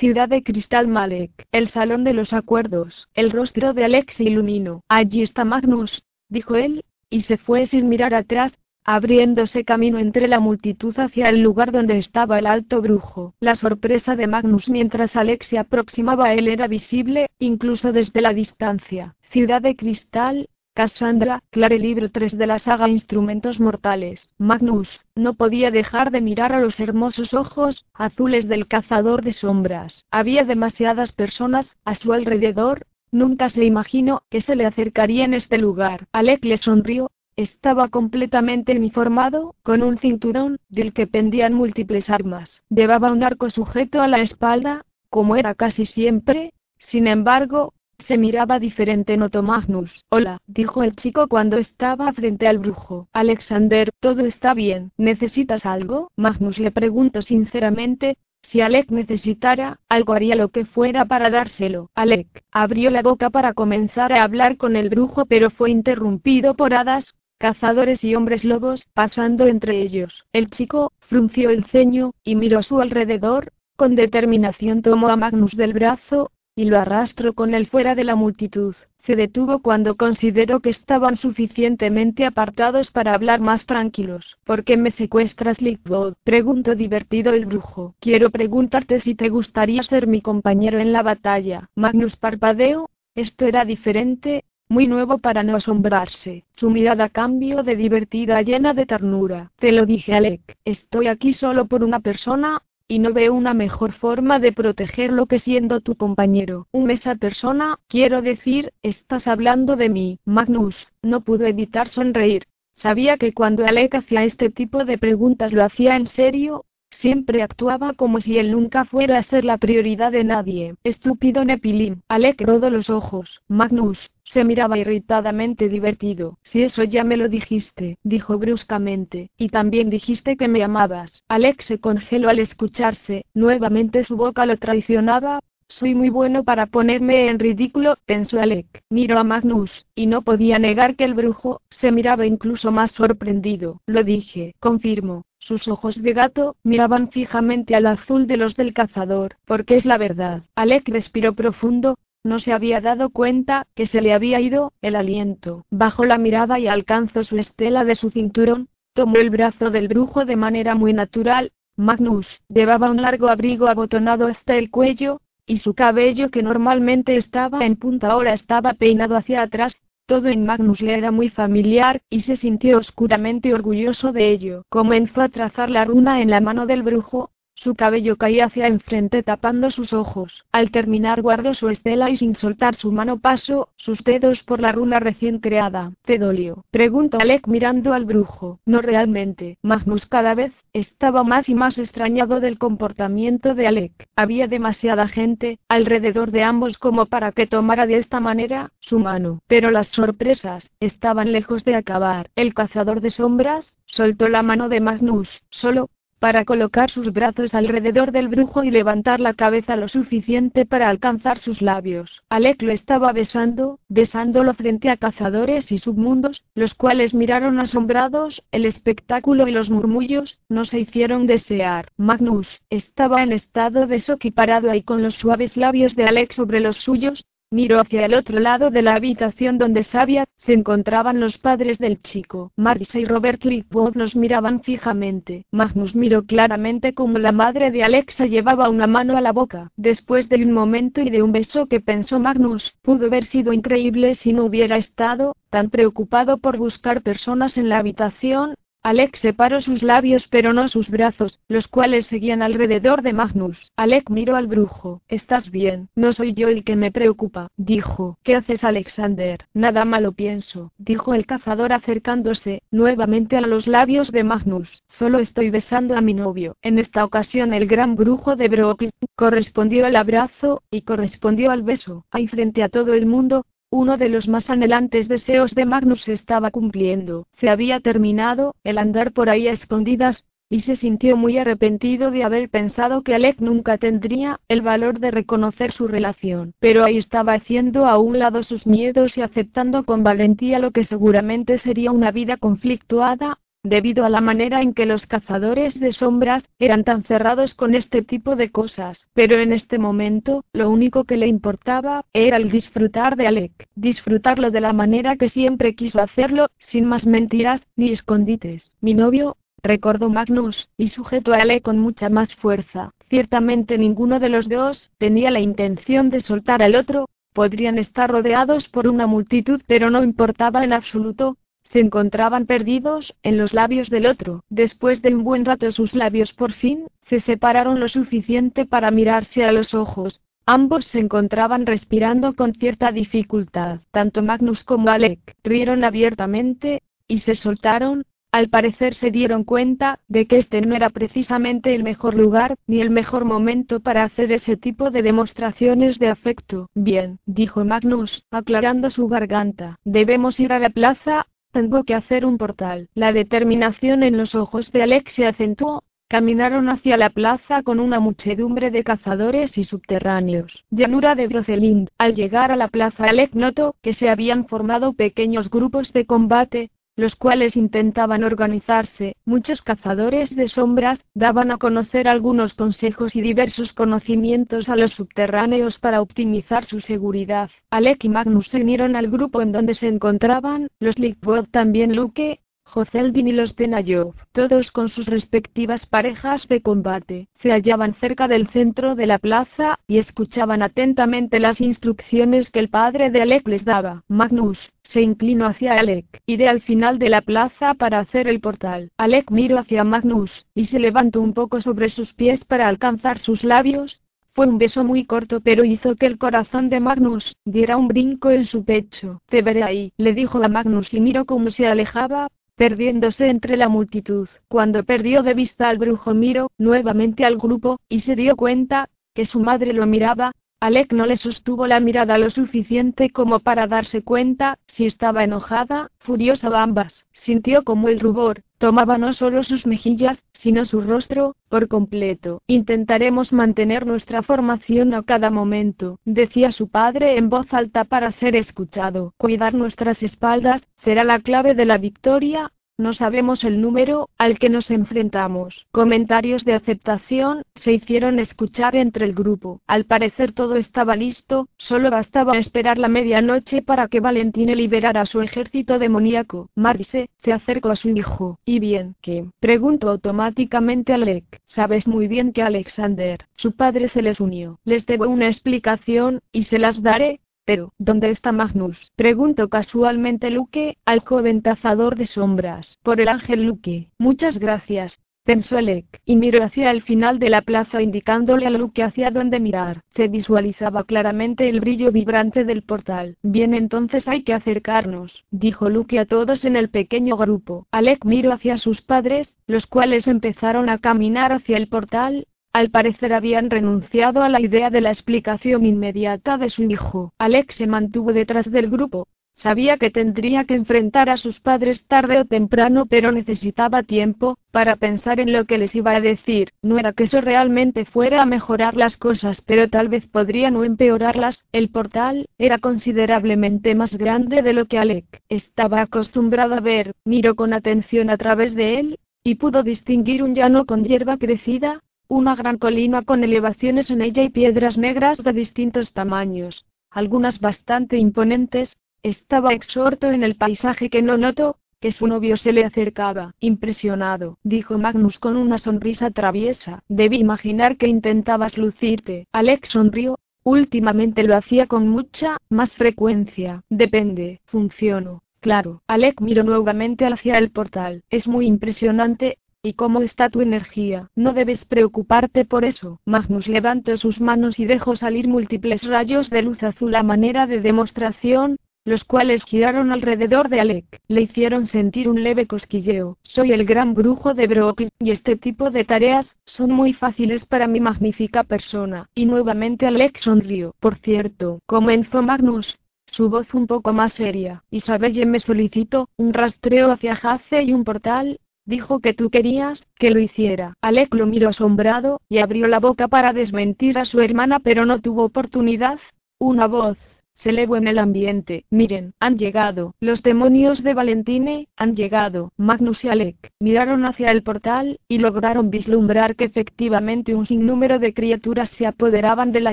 Ciudad de Cristal Malek, el salón de los acuerdos. El rostro de Alex iluminó. Allí está Magnus, dijo él, y se fue sin mirar atrás, abriéndose camino entre la multitud hacia el lugar donde estaba el alto brujo. La sorpresa de Magnus mientras Alex se aproximaba a él era visible, incluso desde la distancia. Ciudad de Cristal, Cassandra, Clare libro 3 de la saga Instrumentos Mortales. Magnus, no podía dejar de mirar a los hermosos ojos, azules del cazador de sombras. Había demasiadas personas, a su alrededor, Nunca se imaginó que se le acercaría en este lugar. Alec le sonrió, estaba completamente uniformado, con un cinturón, del que pendían múltiples armas. Llevaba un arco sujeto a la espalda, como era casi siempre. Sin embargo, se miraba diferente notó Magnus. Hola, dijo el chico cuando estaba frente al brujo. Alexander, todo está bien. ¿Necesitas algo? Magnus le preguntó sinceramente, si Alec necesitara, algo haría lo que fuera para dárselo. Alec abrió la boca para comenzar a hablar con el brujo pero fue interrumpido por hadas, cazadores y hombres lobos, pasando entre ellos. El chico, frunció el ceño, y miró a su alrededor, con determinación tomó a Magnus del brazo, y lo arrastró con él fuera de la multitud. Se detuvo cuando consideró que estaban suficientemente apartados para hablar más tranquilos. ¿Por qué me secuestras, Lickwood? Preguntó divertido el brujo. Quiero preguntarte si te gustaría ser mi compañero en la batalla. Magnus parpadeó. Esto era diferente, muy nuevo para no asombrarse. Su mirada cambió de divertida llena de ternura. Te lo dije Alec, estoy aquí solo por una persona, y no veo una mejor forma de protegerlo que siendo tu compañero. Un esa persona, quiero decir, estás hablando de mí. Magnus, no pudo evitar sonreír. Sabía que cuando Alec hacía este tipo de preguntas lo hacía en serio, Siempre actuaba como si él nunca fuera a ser la prioridad de nadie. Estúpido Nepilim. Alec rodó los ojos. Magnus, se miraba irritadamente divertido. Si eso ya me lo dijiste, dijo bruscamente. Y también dijiste que me amabas. Alec se congeló al escucharse. Nuevamente su boca lo traicionaba, soy muy bueno para ponerme en ridículo, pensó Alec. Miró a Magnus, y no podía negar que el brujo, se miraba incluso más sorprendido. Lo dije, confirmo. Sus ojos de gato miraban fijamente al azul de los del cazador, porque es la verdad. Alec respiró profundo, no se había dado cuenta que se le había ido el aliento. Bajó la mirada y alcanzó su estela de su cinturón, tomó el brazo del brujo de manera muy natural. Magnus llevaba un largo abrigo abotonado hasta el cuello, y su cabello que normalmente estaba en punta ahora estaba peinado hacia atrás, todo en Magnus le era muy familiar, y se sintió oscuramente orgulloso de ello. Comenzó a trazar la runa en la mano del brujo, su cabello caía hacia enfrente tapando sus ojos. Al terminar guardó su estela y sin soltar su mano pasó sus dedos por la runa recién creada. ¿Te dolió? Preguntó Alec mirando al brujo. No realmente. Magnus cada vez estaba más y más extrañado del comportamiento de Alec. Había demasiada gente alrededor de ambos como para que tomara de esta manera su mano. Pero las sorpresas estaban lejos de acabar. El cazador de sombras soltó la mano de Magnus. Solo para colocar sus brazos alrededor del brujo y levantar la cabeza lo suficiente para alcanzar sus labios. Alec lo estaba besando, besándolo frente a cazadores y submundos, los cuales miraron asombrados, el espectáculo y los murmullos, no se hicieron desear. Magnus, estaba en estado de shock y parado ahí con los suaves labios de Alec sobre los suyos, Miró hacia el otro lado de la habitación donde sabía, se encontraban los padres del chico. Marisa y Robert Lickwood los miraban fijamente. Magnus miró claramente como la madre de Alexa llevaba una mano a la boca. Después de un momento y de un beso que pensó Magnus, pudo haber sido increíble si no hubiera estado tan preocupado por buscar personas en la habitación, Alec separó sus labios pero no sus brazos, los cuales seguían alrededor de Magnus. Alec miró al brujo. ¿Estás bien? No soy yo el que me preocupa, dijo. ¿Qué haces Alexander? Nada malo pienso, dijo el cazador acercándose nuevamente a los labios de Magnus. Solo estoy besando a mi novio. En esta ocasión el gran brujo de Brooklyn correspondió al abrazo, y correspondió al beso. Ahí frente a todo el mundo, uno de los más anhelantes deseos de Magnus estaba cumpliendo. Se había terminado el andar por ahí a escondidas, y se sintió muy arrepentido de haber pensado que Alec nunca tendría el valor de reconocer su relación. Pero ahí estaba haciendo a un lado sus miedos y aceptando con valentía lo que seguramente sería una vida conflictuada, debido a la manera en que los cazadores de sombras eran tan cerrados con este tipo de cosas. Pero en este momento, lo único que le importaba era el disfrutar de Alec, disfrutarlo de la manera que siempre quiso hacerlo, sin más mentiras ni escondites. Mi novio, recordó Magnus, y sujetó a Alec con mucha más fuerza. Ciertamente ninguno de los dos tenía la intención de soltar al otro, podrían estar rodeados por una multitud pero no importaba en absoluto, se encontraban perdidos en los labios del otro. Después de un buen rato sus labios por fin se separaron lo suficiente para mirarse a los ojos. Ambos se encontraban respirando con cierta dificultad. Tanto Magnus como Alec rieron abiertamente, y se soltaron, al parecer se dieron cuenta de que este no era precisamente el mejor lugar, ni el mejor momento para hacer ese tipo de demostraciones de afecto. Bien, dijo Magnus, aclarando su garganta. Debemos ir a la plaza, tengo que hacer un portal. La determinación en los ojos de Alex se acentuó. Caminaron hacia la plaza con una muchedumbre de cazadores y subterráneos. Llanura de Brocelind. Al llegar a la plaza Alec notó que se habían formado pequeños grupos de combate, los cuales intentaban organizarse. Muchos cazadores de sombras daban a conocer algunos consejos y diversos conocimientos a los subterráneos para optimizar su seguridad. Alec y Magnus se unieron al grupo en donde se encontraban, los Lickwood también Luke, Joseldin y los Penayov, todos con sus respectivas parejas de combate, se hallaban cerca del centro de la plaza, y escuchaban atentamente las instrucciones que el padre de Alec les daba. Magnus, se inclinó hacia Alec. Iré al final de la plaza para hacer el portal. Alec miró hacia Magnus, y se levantó un poco sobre sus pies para alcanzar sus labios, fue un beso muy corto pero hizo que el corazón de Magnus diera un brinco en su pecho. Te veré ahí, le dijo a Magnus y miró cómo se alejaba, perdiéndose entre la multitud. Cuando perdió de vista al brujo miró nuevamente al grupo, y se dio cuenta, que su madre lo miraba, Alec no le sostuvo la mirada lo suficiente como para darse cuenta, si estaba enojada, furiosa o ambas. Sintió como el rubor, tomaba no solo sus mejillas, sino su rostro, por completo. Intentaremos mantener nuestra formación a cada momento, decía su padre en voz alta para ser escuchado. Cuidar nuestras espaldas, será la clave de la victoria, no sabemos el número al que nos enfrentamos. Comentarios de aceptación se hicieron escuchar entre el grupo. Al parecer todo estaba listo, solo bastaba esperar la medianoche para que Valentine liberara su ejército demoníaco. Marise se acercó a su hijo. ¿Y bien qué? Preguntó automáticamente a Alec. Sabes muy bien que Alexander, su padre se les unió. Les debo una explicación, y se las daré, pero, ¿dónde está Magnus? Preguntó casualmente Luke, al joven cazador de sombras. Por el ángel Luke. Muchas gracias. Pensó Alec, y miró hacia el final de la plaza indicándole a Luke hacia dónde mirar. Se visualizaba claramente el brillo vibrante del portal. Bien entonces hay que acercarnos, dijo Luke a todos en el pequeño grupo. Alec miró hacia sus padres, los cuales empezaron a caminar hacia el portal, al parecer habían renunciado a la idea de la explicación inmediata de su hijo. Alex se mantuvo detrás del grupo. Sabía que tendría que enfrentar a sus padres tarde o temprano, pero necesitaba tiempo para pensar en lo que les iba a decir. No era que eso realmente fuera a mejorar las cosas, pero tal vez podría no empeorarlas. El portal era considerablemente más grande de lo que Alec estaba acostumbrado a ver. Miró con atención a través de él, y pudo distinguir un llano con hierba crecida, una gran colina con elevaciones en ella y piedras negras de distintos tamaños, algunas bastante imponentes, estaba exhorto en el paisaje que no notó, que su novio se le acercaba. Impresionado, dijo Magnus con una sonrisa traviesa. Debí imaginar que intentabas lucirte. Alex sonrió. Últimamente lo hacía con mucha más frecuencia. Depende, funciono. Claro, Alec miró nuevamente hacia el portal. Es muy impresionante, ¿Y cómo está tu energía? No debes preocuparte por eso. Magnus levantó sus manos y dejó salir múltiples rayos de luz azul a manera de demostración, los cuales giraron alrededor de Alec. Le hicieron sentir un leve cosquilleo. Soy el gran brujo de Brock, y este tipo de tareas son muy fáciles para mi magnífica persona. Y nuevamente Alec sonrió. Por cierto, comenzó Magnus, su voz un poco más seria. Isabelle me solicitó un rastreo hacia Jace y un portal, Dijo que tú querías que lo hiciera. Alec lo miró asombrado, y abrió la boca para desmentir a su hermana pero no tuvo oportunidad. Una voz, se elevó en el ambiente. Miren, han llegado. Los demonios de Valentine, han llegado. Magnus y Alec miraron hacia el portal, y lograron vislumbrar que efectivamente un sinnúmero de criaturas se apoderaban de la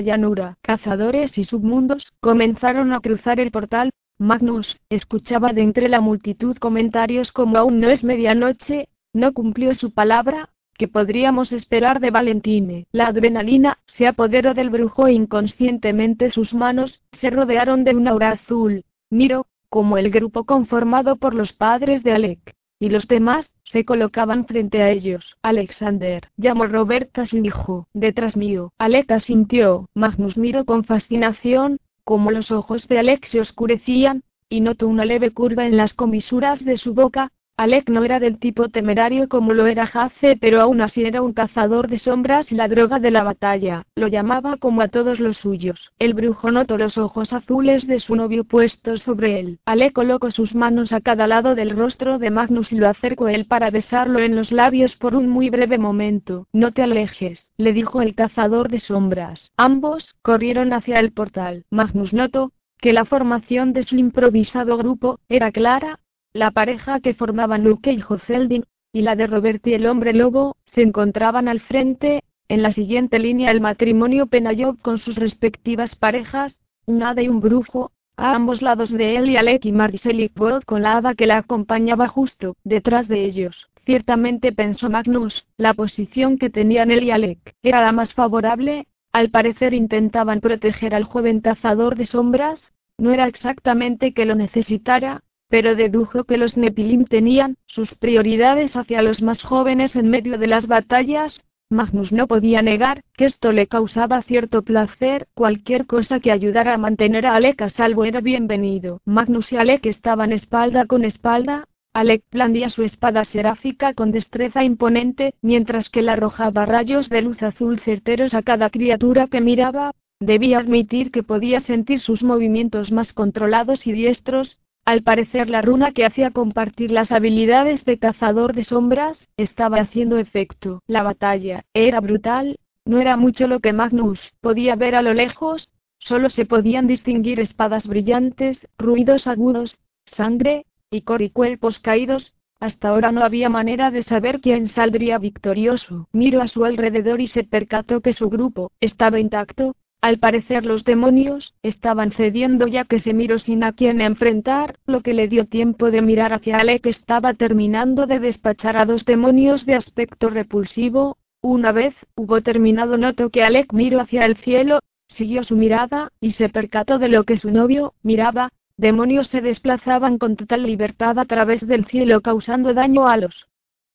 llanura. Cazadores y submundos comenzaron a cruzar el portal. Magnus escuchaba de entre la multitud comentarios como aún no es medianoche, no cumplió su palabra, ¿Qué podríamos esperar de Valentine? La adrenalina se apoderó del brujo e inconscientemente sus manos se rodearon de una aura azul. Miro, como el grupo conformado por los padres de Alec y los demás se colocaban frente a ellos. Alexander llamó Roberta a su hijo. Detrás mío, Alec asintió. Magnus miró con fascinación, como los ojos de Alec se oscurecían, y notó una leve curva en las comisuras de su boca, Alec no era del tipo temerario como lo era Jace, pero aún así era un cazador de sombras y la droga de la batalla. Lo llamaba como a todos los suyos. El brujo notó los ojos azules de su novio puestos sobre él. Alec colocó sus manos a cada lado del rostro de Magnus y lo acercó a él para besarlo en los labios por un muy breve momento. No te alejes, le dijo el cazador de sombras. Ambos corrieron hacia el portal. Magnus notó que la formación de su improvisado grupo era clara, la pareja que formaban Luke y Joseldin, y la de Robert y el hombre lobo, se encontraban al frente, en la siguiente línea el matrimonio Penayov con sus respectivas parejas, un hada y un brujo, a ambos lados de él y Alec y Marcel con la hada que la acompañaba justo detrás de ellos. Ciertamente pensó Magnus, la posición que tenían él y Alec era la más favorable, al parecer intentaban proteger al joven cazador de sombras, no era exactamente que lo necesitara, pero dedujo que los Nepilim tenían sus prioridades hacia los más jóvenes en medio de las batallas. Magnus no podía negar que esto le causaba cierto placer, cualquier cosa que ayudara a mantener a Alec a salvo era bienvenido. Magnus y Alec estaban espalda con espalda, Alec blandía su espada seráfica con destreza imponente, mientras que la arrojaba rayos de luz azul certeros a cada criatura que miraba. Debía admitir que podía sentir sus movimientos más controlados y diestros, al parecer la runa que hacía compartir las habilidades de cazador de sombras, estaba haciendo efecto. La batalla era brutal, no era mucho lo que Magnus podía ver a lo lejos, solo se podían distinguir espadas brillantes, ruidos agudos, sangre, y cuerpos caídos, hasta ahora no había manera de saber quién saldría victorioso. Miró a su alrededor y se percató que su grupo estaba intacto, al parecer los demonios estaban cediendo ya que se miró sin a quien enfrentar, lo que le dio tiempo de mirar hacia Alec que estaba terminando de despachar a dos demonios de aspecto repulsivo. Una vez hubo terminado notó que Alec miró hacia el cielo, siguió su mirada, y se percató de lo que su novio miraba. Demonios se desplazaban con total libertad a través del cielo causando daño a los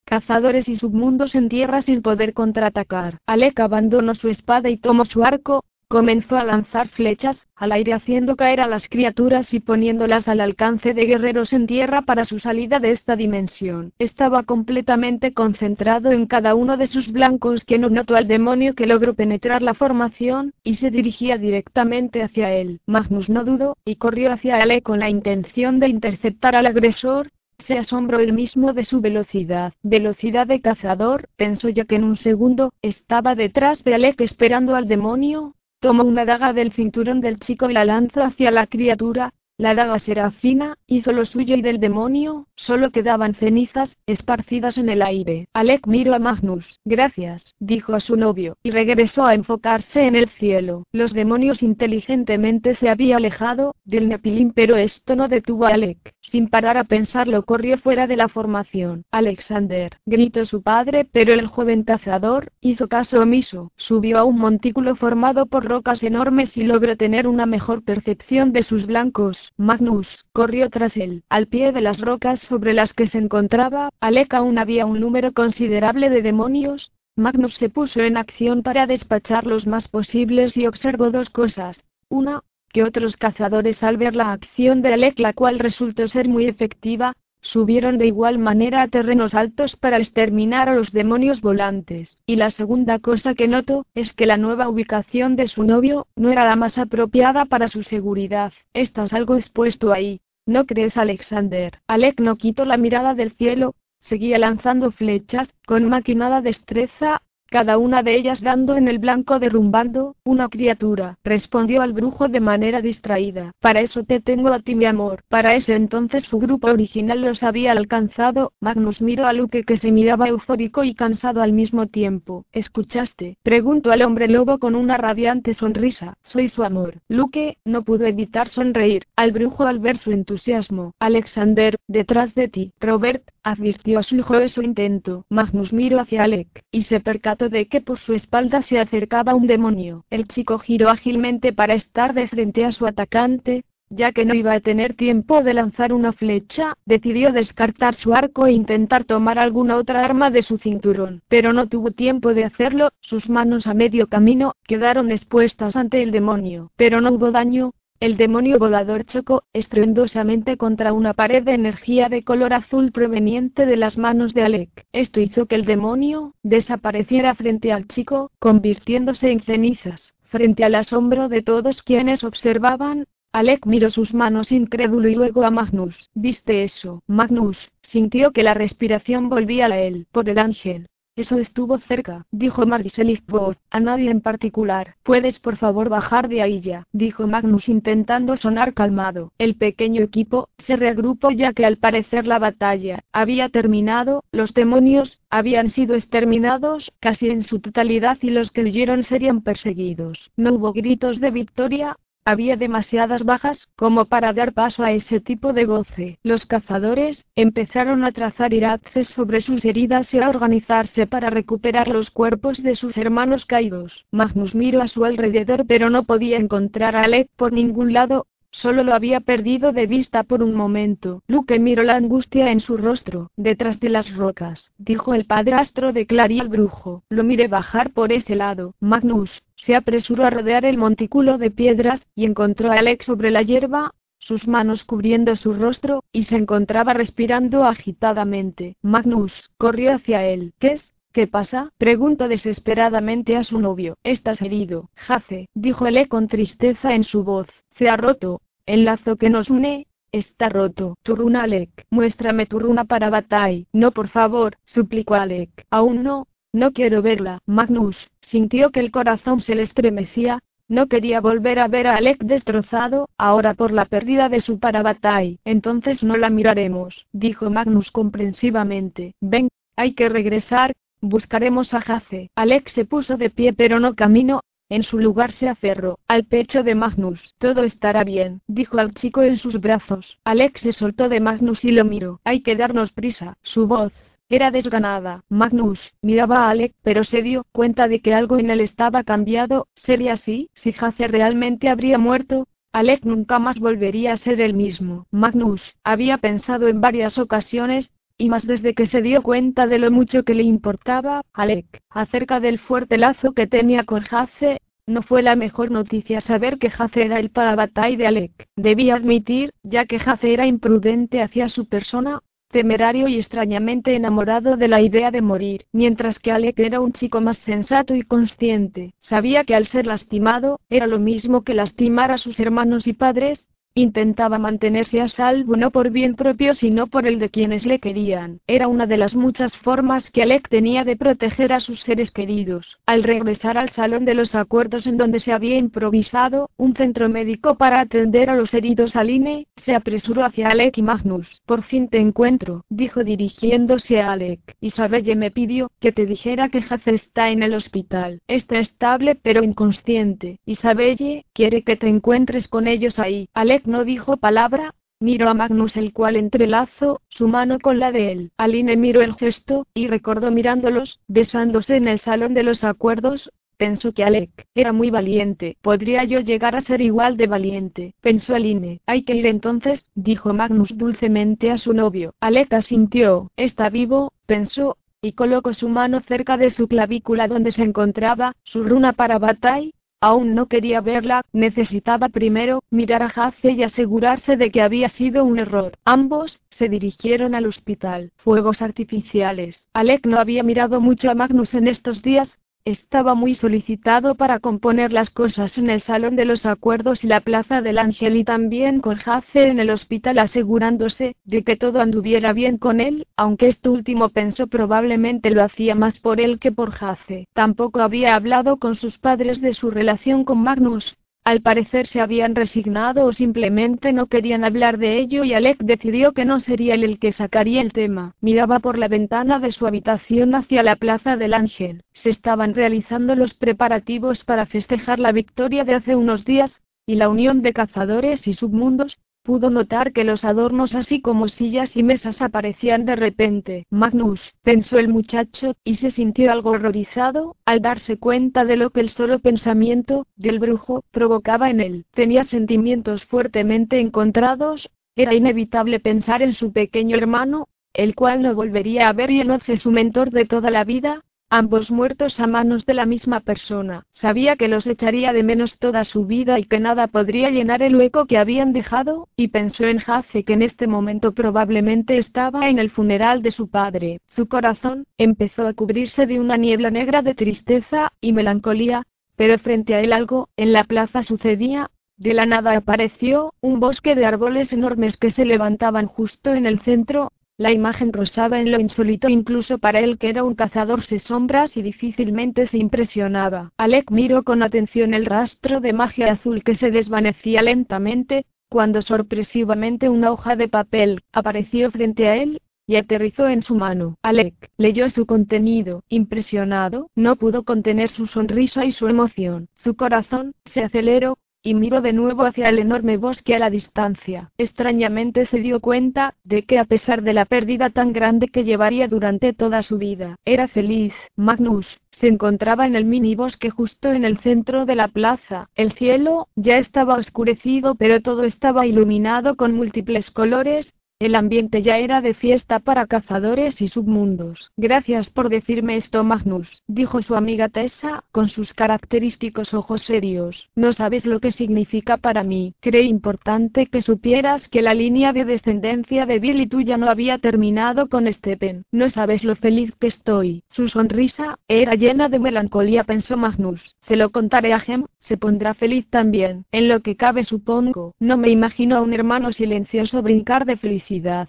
cazadores y submundos en tierra sin poder contraatacar. Alec abandonó su espada y tomó su arco, Comenzó a lanzar flechas, al aire haciendo caer a las criaturas y poniéndolas al alcance de guerreros en tierra para su salida de esta dimensión. Estaba completamente concentrado en cada uno de sus blancos que no notó al demonio que logró penetrar la formación, y se dirigía directamente hacia él. Magnus no dudó, y corrió hacia él con la intención de interceptar al agresor, se asombró él mismo de su velocidad. Velocidad de cazador, pensó ya que en un segundo, estaba detrás de Alec esperando al demonio, Tomó una daga del cinturón del chico y la lanzó hacia la criatura, la daga serafina, hizo lo suyo y del demonio, solo quedaban cenizas, esparcidas en el aire. Alec miró a Magnus. Gracias, dijo a su novio, y regresó a enfocarse en el cielo. Los demonios inteligentemente se había alejado del Nepilín, pero esto no detuvo a Alec. Sin parar a pensarlo, corrió fuera de la formación. Alexander, gritó su padre, pero el joven cazador hizo caso omiso. Subió a un montículo formado por rocas enormes y logró tener una mejor percepción de sus blancos. Magnus corrió tras él. Al pie de las rocas sobre las que se encontraba, Alec aún había un número considerable de demonios. Magnus se puso en acción para despachar los más posibles y observó dos cosas. Una, que otros cazadores al ver la acción de Alec la cual resultó ser muy efectiva, subieron de igual manera a terrenos altos para exterminar a los demonios volantes. Y la segunda cosa que noto, es que la nueva ubicación de su novio, no era la más apropiada para su seguridad. Estás algo expuesto ahí. ¿No crees Alexander? Alec no quitó la mirada del cielo, seguía lanzando flechas, con maquinada destreza, cada una de ellas dando en el blanco derrumbando, una criatura, respondió al brujo de manera distraída. Para eso te tengo a ti mi amor. Para ese entonces su grupo original los había alcanzado, Magnus miró a Luke que se miraba eufórico y cansado al mismo tiempo. ¿Escuchaste? Preguntó al hombre lobo con una radiante sonrisa. Soy su amor. Luke, no pudo evitar sonreír, al brujo al ver su entusiasmo. Alexander, detrás de ti. Robert, advirtió a su hijo eso intento. Magnus miró hacia Alec, y se percató de que por su espalda se acercaba un demonio. El chico giró ágilmente para estar de frente a su atacante, ya que no iba a tener tiempo de lanzar una flecha, decidió descartar su arco e intentar tomar alguna otra arma de su cinturón. Pero no tuvo tiempo de hacerlo, sus manos a medio camino, quedaron expuestas ante el demonio. Pero no hubo daño, el demonio volador chocó estruendosamente contra una pared de energía de color azul proveniente de las manos de Alec. Esto hizo que el demonio desapareciera frente al chico, convirtiéndose en cenizas. Frente al asombro de todos quienes observaban, Alec miró sus manos incrédulo y luego a Magnus. ¿Viste eso? Magnus sintió que la respiración volvía a él. Por el ángel. Eso estuvo cerca, dijo Marcel voz, a nadie en particular. ¿Puedes por favor bajar de ahí ya? dijo Magnus intentando sonar calmado. El pequeño equipo se reagrupó ya que al parecer la batalla había terminado, los demonios habían sido exterminados casi en su totalidad y los que huyeron serían perseguidos. No hubo gritos de victoria, había demasiadas bajas como para dar paso a ese tipo de goce. Los cazadores empezaron a trazar iraces sobre sus heridas y a organizarse para recuperar los cuerpos de sus hermanos caídos. Magnus miró a su alrededor pero no podía encontrar a Alec por ningún lado, Solo lo había perdido de vista por un momento. Luke miró la angustia en su rostro. Detrás de las rocas, dijo el padrastro de Clary brujo. Lo miré bajar por ese lado. Magnus, se apresuró a rodear el montículo de piedras, y encontró a Alex sobre la hierba, sus manos cubriendo su rostro, y se encontraba respirando agitadamente. Magnus, corrió hacia él. ¿Qué es? ¿Qué pasa? Preguntó desesperadamente a su novio. Estás herido, Jace, dijo él con tristeza en su voz. Se ha roto. El lazo que nos une, está roto. Tu runa Alec. Muéstrame tu runa para Batai. No por favor, suplicó Alec. Aún no. No quiero verla. Magnus, sintió que el corazón se le estremecía, no quería volver a ver a Alec destrozado, ahora por la pérdida de su Parabatai. Entonces no la miraremos, dijo Magnus comprensivamente. Ven, hay que regresar, Buscaremos a Jace. Alex se puso de pie pero no caminó. En su lugar se aferró al pecho de Magnus. Todo estará bien, dijo al chico en sus brazos. Alex se soltó de Magnus y lo miró. Hay que darnos prisa. Su voz era desganada. Magnus miraba a Alec, pero se dio cuenta de que algo en él estaba cambiado. ¿Sería así? Si Jace realmente habría muerto, Alec nunca más volvería a ser el mismo. Magnus había pensado en varias ocasiones, y más desde que se dio cuenta de lo mucho que le importaba, Alec, acerca del fuerte lazo que tenía con Jace, no fue la mejor noticia saber que Jace era el parabatay de Alec. Debía admitir, ya que Jace era imprudente hacia su persona, temerario y extrañamente enamorado de la idea de morir, mientras que Alec era un chico más sensato y consciente. Sabía que al ser lastimado, era lo mismo que lastimar a sus hermanos y padres, Intentaba mantenerse a salvo no por bien propio sino por el de quienes le querían. Era una de las muchas formas que Alec tenía de proteger a sus seres queridos. Al regresar al salón de los acuerdos en donde se había improvisado un centro médico para atender a los heridos Aline, se apresuró hacia Alec y Magnus. Por fin te encuentro, dijo dirigiéndose a Alec. Isabelle me pidió que te dijera que Hace está en el hospital. Está estable pero inconsciente. Isabelle quiere que te encuentres con ellos ahí. Alec no dijo palabra, miró a Magnus el cual entrelazó su mano con la de él. Aline miró el gesto, y recordó mirándolos, besándose en el salón de los acuerdos, Pensó que Alec era muy valiente. ¿Podría yo llegar a ser igual de valiente? Pensó Aline. Hay que ir entonces, dijo Magnus dulcemente a su novio. Alec asintió. Está vivo, pensó, y colocó su mano cerca de su clavícula donde se encontraba su runa para Batai, Aún no quería verla, necesitaba primero mirar a Jace y asegurarse de que había sido un error. Ambos se dirigieron al hospital. Fuegos artificiales. Alec no había mirado mucho a Magnus en estos días, estaba muy solicitado para componer las cosas en el Salón de los Acuerdos y la Plaza del Ángel y también con Jace en el hospital asegurándose de que todo anduviera bien con él, aunque esto último pensó probablemente lo hacía más por él que por Jace. Tampoco había hablado con sus padres de su relación con Magnus, al parecer se habían resignado o simplemente no querían hablar de ello y Alec decidió que no sería él el que sacaría el tema. Miraba por la ventana de su habitación hacia la Plaza del Ángel. Se estaban realizando los preparativos para festejar la victoria de hace unos días, y la unión de cazadores y submundos, Pudo notar que los adornos así como sillas y mesas aparecían de repente. Magnus, pensó el muchacho, y se sintió algo horrorizado, al darse cuenta de lo que el solo pensamiento, del brujo, provocaba en él. Tenía sentimientos fuertemente encontrados, era inevitable pensar en su pequeño hermano, el cual no volvería a ver y en su mentor de toda la vida, ambos muertos a manos de la misma persona. Sabía que los echaría de menos toda su vida y que nada podría llenar el hueco que habían dejado, y pensó en Jace que en este momento probablemente estaba en el funeral de su padre. Su corazón empezó a cubrirse de una niebla negra de tristeza y melancolía, pero frente a él algo, en la plaza sucedía, de la nada apareció un bosque de árboles enormes que se levantaban justo en el centro, la imagen rosaba en lo insólito incluso para él que era un cazador de sombras y difícilmente se impresionaba. Alec miró con atención el rastro de magia azul que se desvanecía lentamente, cuando sorpresivamente una hoja de papel apareció frente a él, y aterrizó en su mano. Alec leyó su contenido, impresionado, no pudo contener su sonrisa y su emoción. Su corazón se aceleró, y miró de nuevo hacia el enorme bosque a la distancia. Extrañamente se dio cuenta, de que a pesar de la pérdida tan grande que llevaría durante toda su vida, era feliz. Magnus, se encontraba en el mini bosque justo en el centro de la plaza. El cielo, ya estaba oscurecido pero todo estaba iluminado con múltiples colores, el ambiente ya era de fiesta para cazadores y submundos. Gracias por decirme esto, Magnus, dijo su amiga Tessa, con sus característicos ojos serios. No sabes lo que significa para mí. Creí importante que supieras que la línea de descendencia de Bill y tuya no había terminado con Stephen. No sabes lo feliz que estoy. Su sonrisa era llena de melancolía, pensó Magnus. Se lo contaré a Gem, se pondrá feliz también. En lo que cabe supongo. No me imagino a un hermano silencioso brincar de felicidad.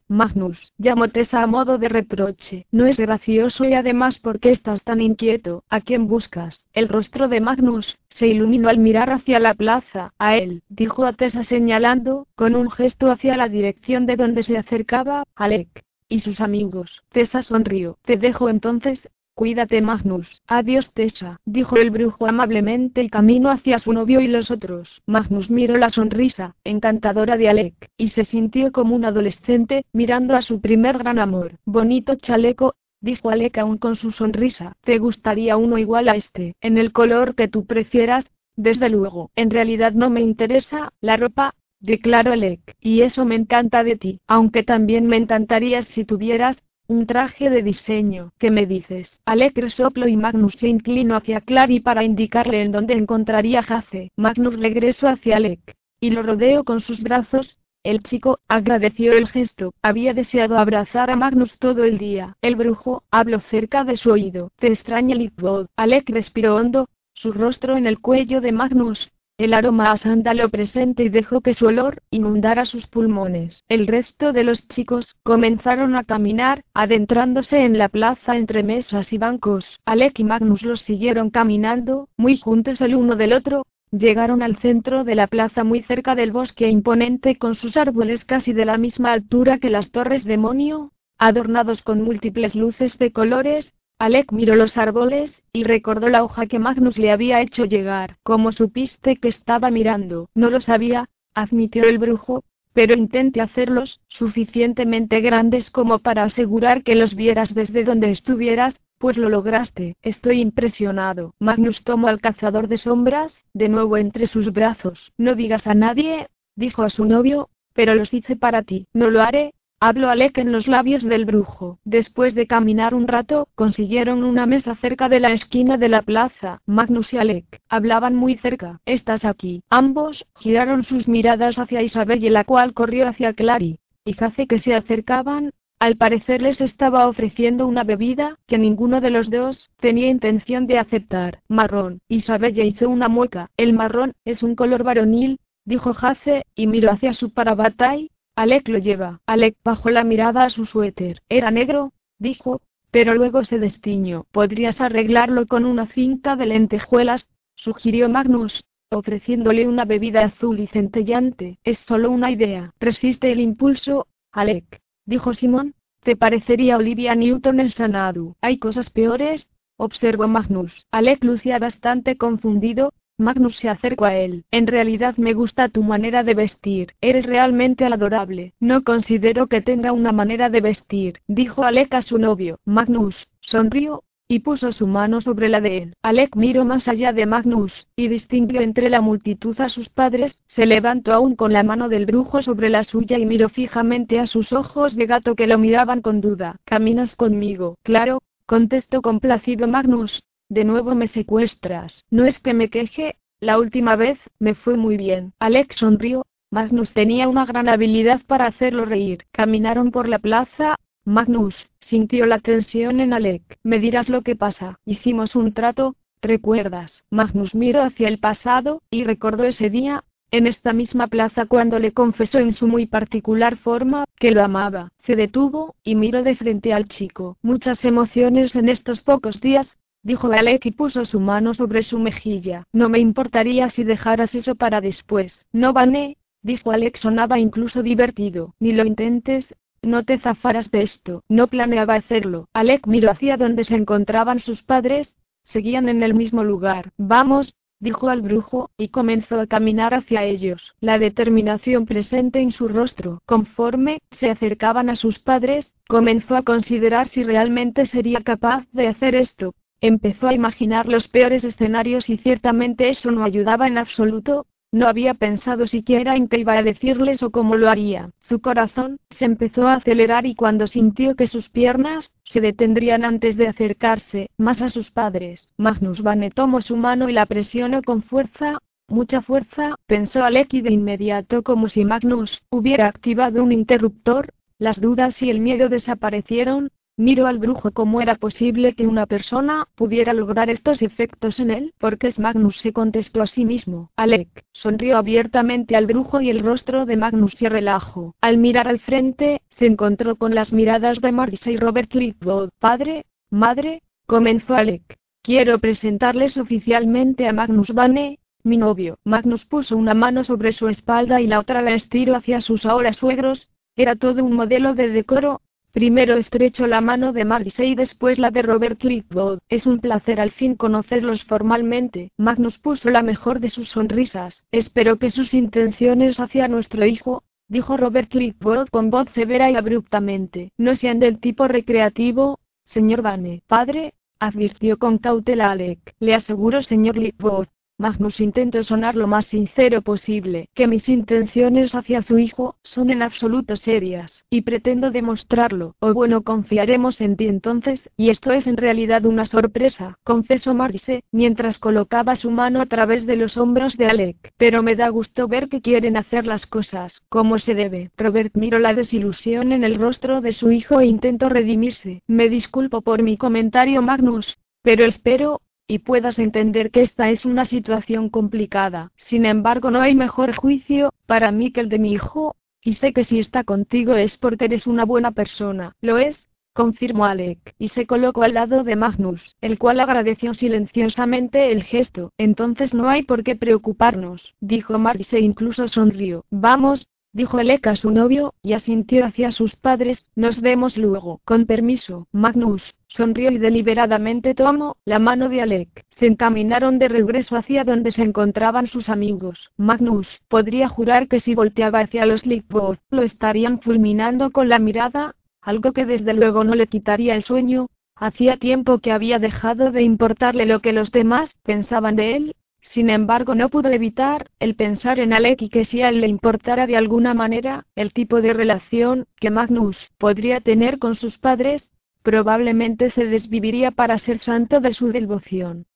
Magnus, llamó Tessa a modo de reproche. No es gracioso y además ¿por qué estás tan inquieto? ¿A quién buscas? El rostro de Magnus, se iluminó al mirar hacia la plaza. A él, dijo a Tessa señalando, con un gesto hacia la dirección de donde se acercaba, Alec y sus amigos. Tessa sonrió. Te dejo entonces, Cuídate Magnus. Adiós Tessa, dijo el brujo amablemente y camino hacia su novio y los otros. Magnus miró la sonrisa, encantadora de Alec, y se sintió como un adolescente, mirando a su primer gran amor. Bonito chaleco, dijo Alec aún con su sonrisa. ¿Te gustaría uno igual a este, en el color que tú prefieras? Desde luego, en realidad no me interesa, la ropa, declaró Alec, y eso me encanta de ti, aunque también me encantaría si tuvieras, un traje de diseño. ¿Qué me dices? Alec soplo y Magnus se inclinó hacia Clary para indicarle en dónde encontraría Jace. Magnus regresó hacia Alec. Y lo rodeó con sus brazos. El chico agradeció el gesto. Había deseado abrazar a Magnus todo el día. El brujo habló cerca de su oído. Te extraña Litbod. Alec respiró hondo, su rostro en el cuello de Magnus, el aroma a sándalo presente y dejó que su olor inundara sus pulmones. El resto de los chicos comenzaron a caminar, adentrándose en la plaza entre mesas y bancos. Alec y Magnus los siguieron caminando, muy juntos el uno del otro, Llegaron al centro de la plaza muy cerca del bosque imponente con sus árboles casi de la misma altura que las torres demonio, adornados con múltiples luces de colores, Alec miró los árboles, y recordó la hoja que Magnus le había hecho llegar. ¿Cómo supiste que estaba mirando? No lo sabía, admitió el brujo, pero intenté hacerlos suficientemente grandes como para asegurar que los vieras desde donde estuvieras, pues lo lograste. Estoy impresionado. Magnus tomó al cazador de sombras, de nuevo entre sus brazos. No digas a nadie, dijo a su novio, pero los hice para ti. No lo haré, Habló Alec en los labios del brujo. Después de caminar un rato, consiguieron una mesa cerca de la esquina de la plaza. Magnus y Alec hablaban muy cerca. ¿Estás aquí? Ambos giraron sus miradas hacia Isabel y la cual corrió hacia Clary. Y hace que se acercaban, Al parecer les estaba ofreciendo una bebida que ninguno de los dos tenía intención de aceptar. Marrón. Isabella hizo una mueca. El marrón es un color varonil, dijo Jace, y miró hacia su parabatay. Alec lo lleva. Alec bajó la mirada a su suéter. Era negro, dijo, pero luego se destiñó. Podrías arreglarlo con una cinta de lentejuelas, sugirió Magnus ofreciéndole una bebida azul y centellante. Es solo una idea. Resiste el impulso, Alec. Dijo Simón. Te parecería Olivia Newton el Sanadu. Hay cosas peores, observó Magnus. Alec lucía bastante confundido. Magnus se acercó a él. En realidad me gusta tu manera de vestir. Eres realmente adorable. No considero que tenga una manera de vestir, dijo Alec a su novio. Magnus, sonrió, y puso su mano sobre la de él. Alec miró más allá de Magnus, y distinguió entre la multitud a sus padres, se levantó aún con la mano del brujo sobre la suya y miró fijamente a sus ojos de gato que lo miraban con duda. ¿Caminas conmigo? Claro, contestó complacido Magnus. De nuevo me secuestras. No es que me queje, la última vez, me fue muy bien. Alec sonrió, Magnus tenía una gran habilidad para hacerlo reír. Caminaron por la plaza, Magnus, sintió la tensión en Alec. Me dirás lo que pasa. Hicimos un trato, ¿recuerdas? Magnus miró hacia el pasado, y recordó ese día, en esta misma plaza cuando le confesó en su muy particular forma, que lo amaba. Se detuvo, y miró de frente al chico. Muchas emociones en estos pocos días, dijo Alec y puso su mano sobre su mejilla. No me importaría si dejaras eso para después. No, Vané, dijo Alec sonaba incluso divertido. Ni lo intentes, no te zafaras de esto. No planeaba hacerlo. Alec miró hacia donde se encontraban sus padres. Seguían en el mismo lugar. Vamos, dijo al brujo, y comenzó a caminar hacia ellos. La determinación presente en su rostro. Conforme se acercaban a sus padres, comenzó a considerar si realmente sería capaz de hacer esto. Empezó a imaginar los peores escenarios y ciertamente eso no ayudaba en absoluto, no había pensado siquiera en qué iba a decirles o cómo lo haría. Su corazón se empezó a acelerar y cuando sintió que sus piernas se detendrían antes de acercarse más a sus padres, Magnus Vane tomó su mano y la presionó con fuerza, Mucha fuerza, pensó Alec y de inmediato como si Magnus hubiera activado un interruptor, las dudas y el miedo desaparecieron, Miró al brujo cómo era posible que una persona pudiera lograr estos efectos en él, porque es Magnus se contestó a sí mismo. Alec sonrió abiertamente al brujo y el rostro de Magnus se relajó. Al mirar al frente, se encontró con las miradas de Marisa y Robert Clifford. Padre, madre, comenzó Alec. Quiero presentarles oficialmente a Magnus Vane, mi novio. Magnus puso una mano sobre su espalda y la otra la estiró hacia sus ahora suegros. Era todo un modelo de decoro, Primero estrecho la mano de Marcy y después la de Robert Clifford. Es un placer al fin conocerlos formalmente. Magnus puso la mejor de sus sonrisas. Espero que sus intenciones hacia nuestro hijo, dijo Robert Clifford con voz severa y abruptamente, no sean del tipo recreativo, señor Vane. Padre, advirtió con cautela Alec. Le aseguro, señor Clifford, Magnus intentó sonar lo más sincero posible, que mis intenciones hacia su hijo son en absoluto serias, y pretendo demostrarlo, o bueno confiaremos en ti entonces, y esto es en realidad una sorpresa, confesó Marce, mientras colocaba su mano a través de los hombros de Alec, pero me da gusto ver que quieren hacer las cosas, como se debe. Robert miró la desilusión en el rostro de su hijo e intentó redimirse. Me disculpo por mi comentario Magnus, pero espero, y puedas entender que esta es una situación complicada. Sin embargo, no hay mejor juicio, para mí que el de mi hijo, y sé que si está contigo es porque eres una buena persona. ¿Lo es? confirmó Alec, y se colocó al lado de Magnus, el cual agradeció silenciosamente el gesto. Entonces no hay por qué preocuparnos, dijo Marce e incluso sonrió. Vamos, dijo a su novio, y asintió hacia sus padres, nos vemos luego. Con permiso, Magnus, sonrió y deliberadamente tomó la mano de Alec. Se encaminaron de regreso hacia donde se encontraban sus amigos. Magnus podría jurar que si volteaba hacia los Lickwood, lo estarían fulminando con la mirada, algo que desde luego no le quitaría el sueño. Hacía tiempo que había dejado de importarle lo que los demás pensaban de él, sin embargo, no pudo evitar el pensar en Alec y que si a él le importara de alguna manera el tipo de relación que Magnus podría tener con sus padres, probablemente se desviviría para ser santo de su devoción.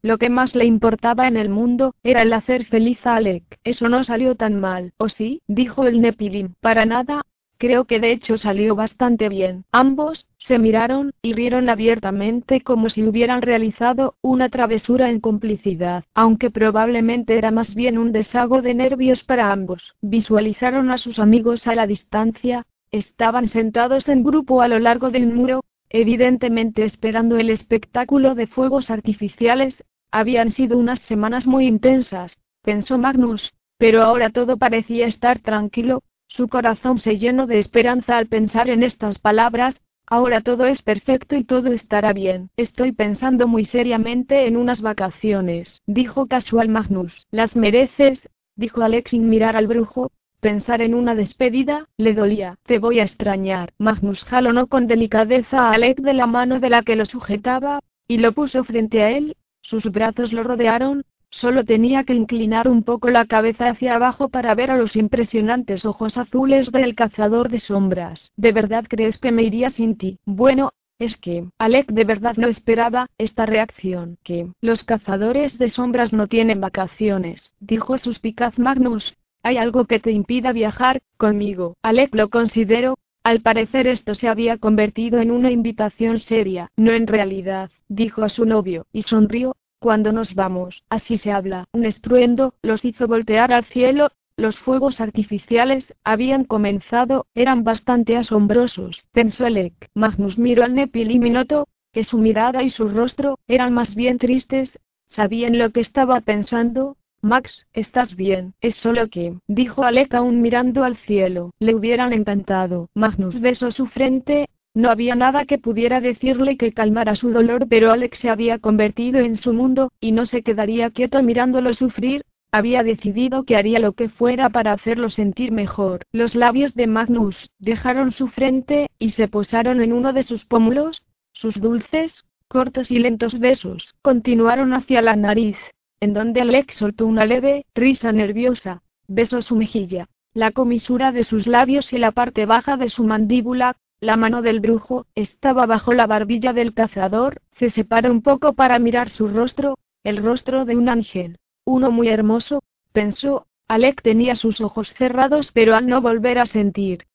Lo que más le importaba en el mundo era el hacer feliz a Alec. Eso no salió tan mal, ¿o sí? dijo el Nepilim. Para nada, Creo que de hecho salió bastante bien. Ambos, se miraron, y rieron abiertamente como si hubieran realizado una travesura en complicidad, aunque probablemente era más bien un desago de nervios para ambos. Visualizaron a sus amigos a la distancia, estaban sentados en grupo a lo largo del muro, evidentemente esperando el espectáculo de fuegos artificiales, habían sido unas semanas muy intensas, pensó Magnus, pero ahora todo parecía estar tranquilo, su corazón se llenó de esperanza al pensar en estas palabras, ahora todo es perfecto y todo estará bien. Estoy pensando muy seriamente en unas vacaciones, dijo casual Magnus. Las mereces, dijo Alex sin mirar al brujo, Pensar en una despedida, le dolía. Te voy a extrañar. Magnus jalonó con delicadeza a Alec de la mano de la que lo sujetaba, y lo puso frente a él, sus brazos lo rodearon, Solo tenía que inclinar un poco la cabeza hacia abajo para ver a los impresionantes ojos azules del cazador de sombras. ¿De verdad crees que me iría sin ti? Bueno, es que, Alec de verdad no esperaba esta reacción. Que, los cazadores de sombras no tienen vacaciones, dijo suspicaz Magnus. ¿Hay algo que te impida viajar conmigo? Alec lo considero. Al parecer esto se había convertido en una invitación seria. No en realidad, dijo a su novio, y sonrió, cuando nos vamos, así se habla. Un estruendo los hizo voltear al cielo. Los fuegos artificiales habían comenzado, eran bastante asombrosos, pensó Elec. Magnus miró al Nepil y Minoto, que su mirada y su rostro eran más bien tristes. Sabían lo que estaba pensando. Max, estás bien, es solo que, dijo Alec aún mirando al cielo, le hubieran encantado. Magnus besó su frente, no había nada que pudiera decirle que calmara su dolor, pero Alex se había convertido en su mundo, y no se quedaría quieto mirándolo sufrir. Había decidido que haría lo que fuera para hacerlo sentir mejor. Los labios de Magnus dejaron su frente, y se posaron en uno de sus pómulos. Sus dulces, cortos y lentos besos continuaron hacia la nariz, en donde Alex soltó una leve risa nerviosa. Besó su mejilla, la comisura de sus labios y la parte baja de su mandíbula, la mano del brujo estaba bajo la barbilla del cazador, se separó un poco para mirar su rostro, el rostro de un ángel. Uno muy hermoso, pensó, Alec tenía sus ojos cerrados pero al no volver a sentir.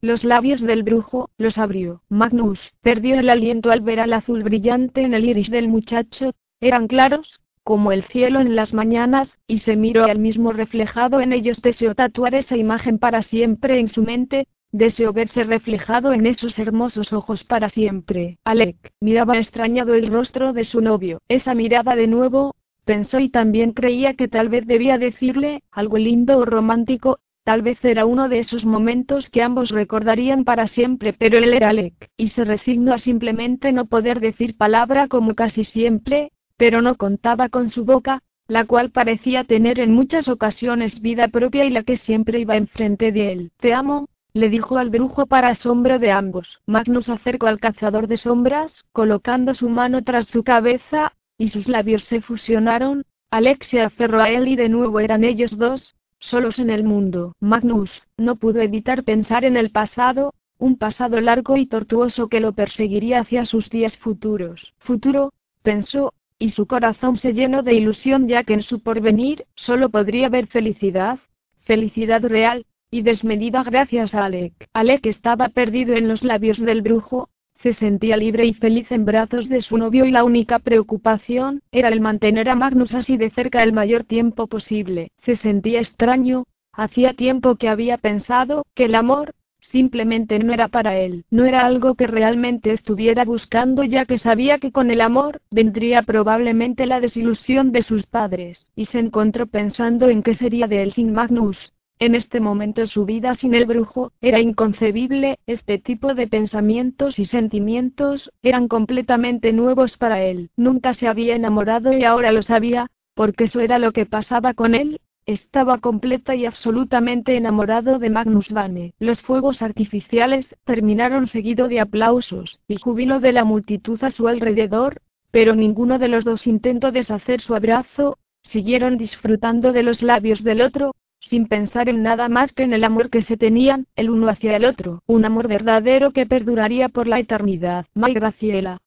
Los labios del brujo, los abrió. Magnus perdió el aliento al ver al azul brillante en el iris del muchacho, eran claros, como el cielo en las mañanas, y se miró al mismo reflejado en ellos. Deseó tatuar esa imagen para siempre en su mente, Deseo verse reflejado en esos hermosos ojos para siempre. Alec miraba extrañado el rostro de su novio. Esa mirada de nuevo, pensó y también creía que tal vez debía decirle algo lindo o romántico, tal vez era uno de esos momentos que ambos recordarían para siempre, pero él era Alec, y se resignó a simplemente no poder decir palabra como casi siempre, pero no contaba con su boca, la cual parecía tener en muchas ocasiones vida propia y la que siempre iba enfrente de él. Te amo, le dijo al brujo para asombro de ambos. Magnus acercó al cazador de sombras, colocando su mano tras su cabeza, y sus labios se fusionaron. Alex se aferró a él y de nuevo eran ellos dos, solos en el mundo. Magnus no pudo evitar pensar en el pasado, un pasado largo y tortuoso que lo perseguiría hacia sus días futuros. Futuro, pensó, y su corazón se llenó de ilusión ya que en su porvenir solo podría haber felicidad, felicidad real, y desmedida gracias a Alec. Alec estaba perdido en los labios del brujo, se sentía libre y feliz en brazos de su novio y la única preocupación era el mantener a Magnus así de cerca el mayor tiempo posible. Se sentía extraño, hacía tiempo que había pensado que el amor, simplemente no era para él, no era algo que realmente estuviera buscando ya que sabía que con el amor vendría probablemente la desilusión de sus padres, y se encontró pensando en qué sería de él sin Magnus. En este momento su vida sin el brujo era inconcebible, este tipo de pensamientos y sentimientos eran completamente nuevos para él. Nunca se había enamorado y ahora lo sabía, porque eso era lo que pasaba con él. Estaba completa y absolutamente enamorado de Magnus Vane. Los fuegos artificiales terminaron seguido de aplausos y júbilo de la multitud a su alrededor, pero ninguno de los dos intentó deshacer su abrazo, siguieron disfrutando de los labios del otro, sin pensar en nada más que en el amor que se tenían, el uno hacia el otro, un amor verdadero que perduraría por la eternidad. May Graciela.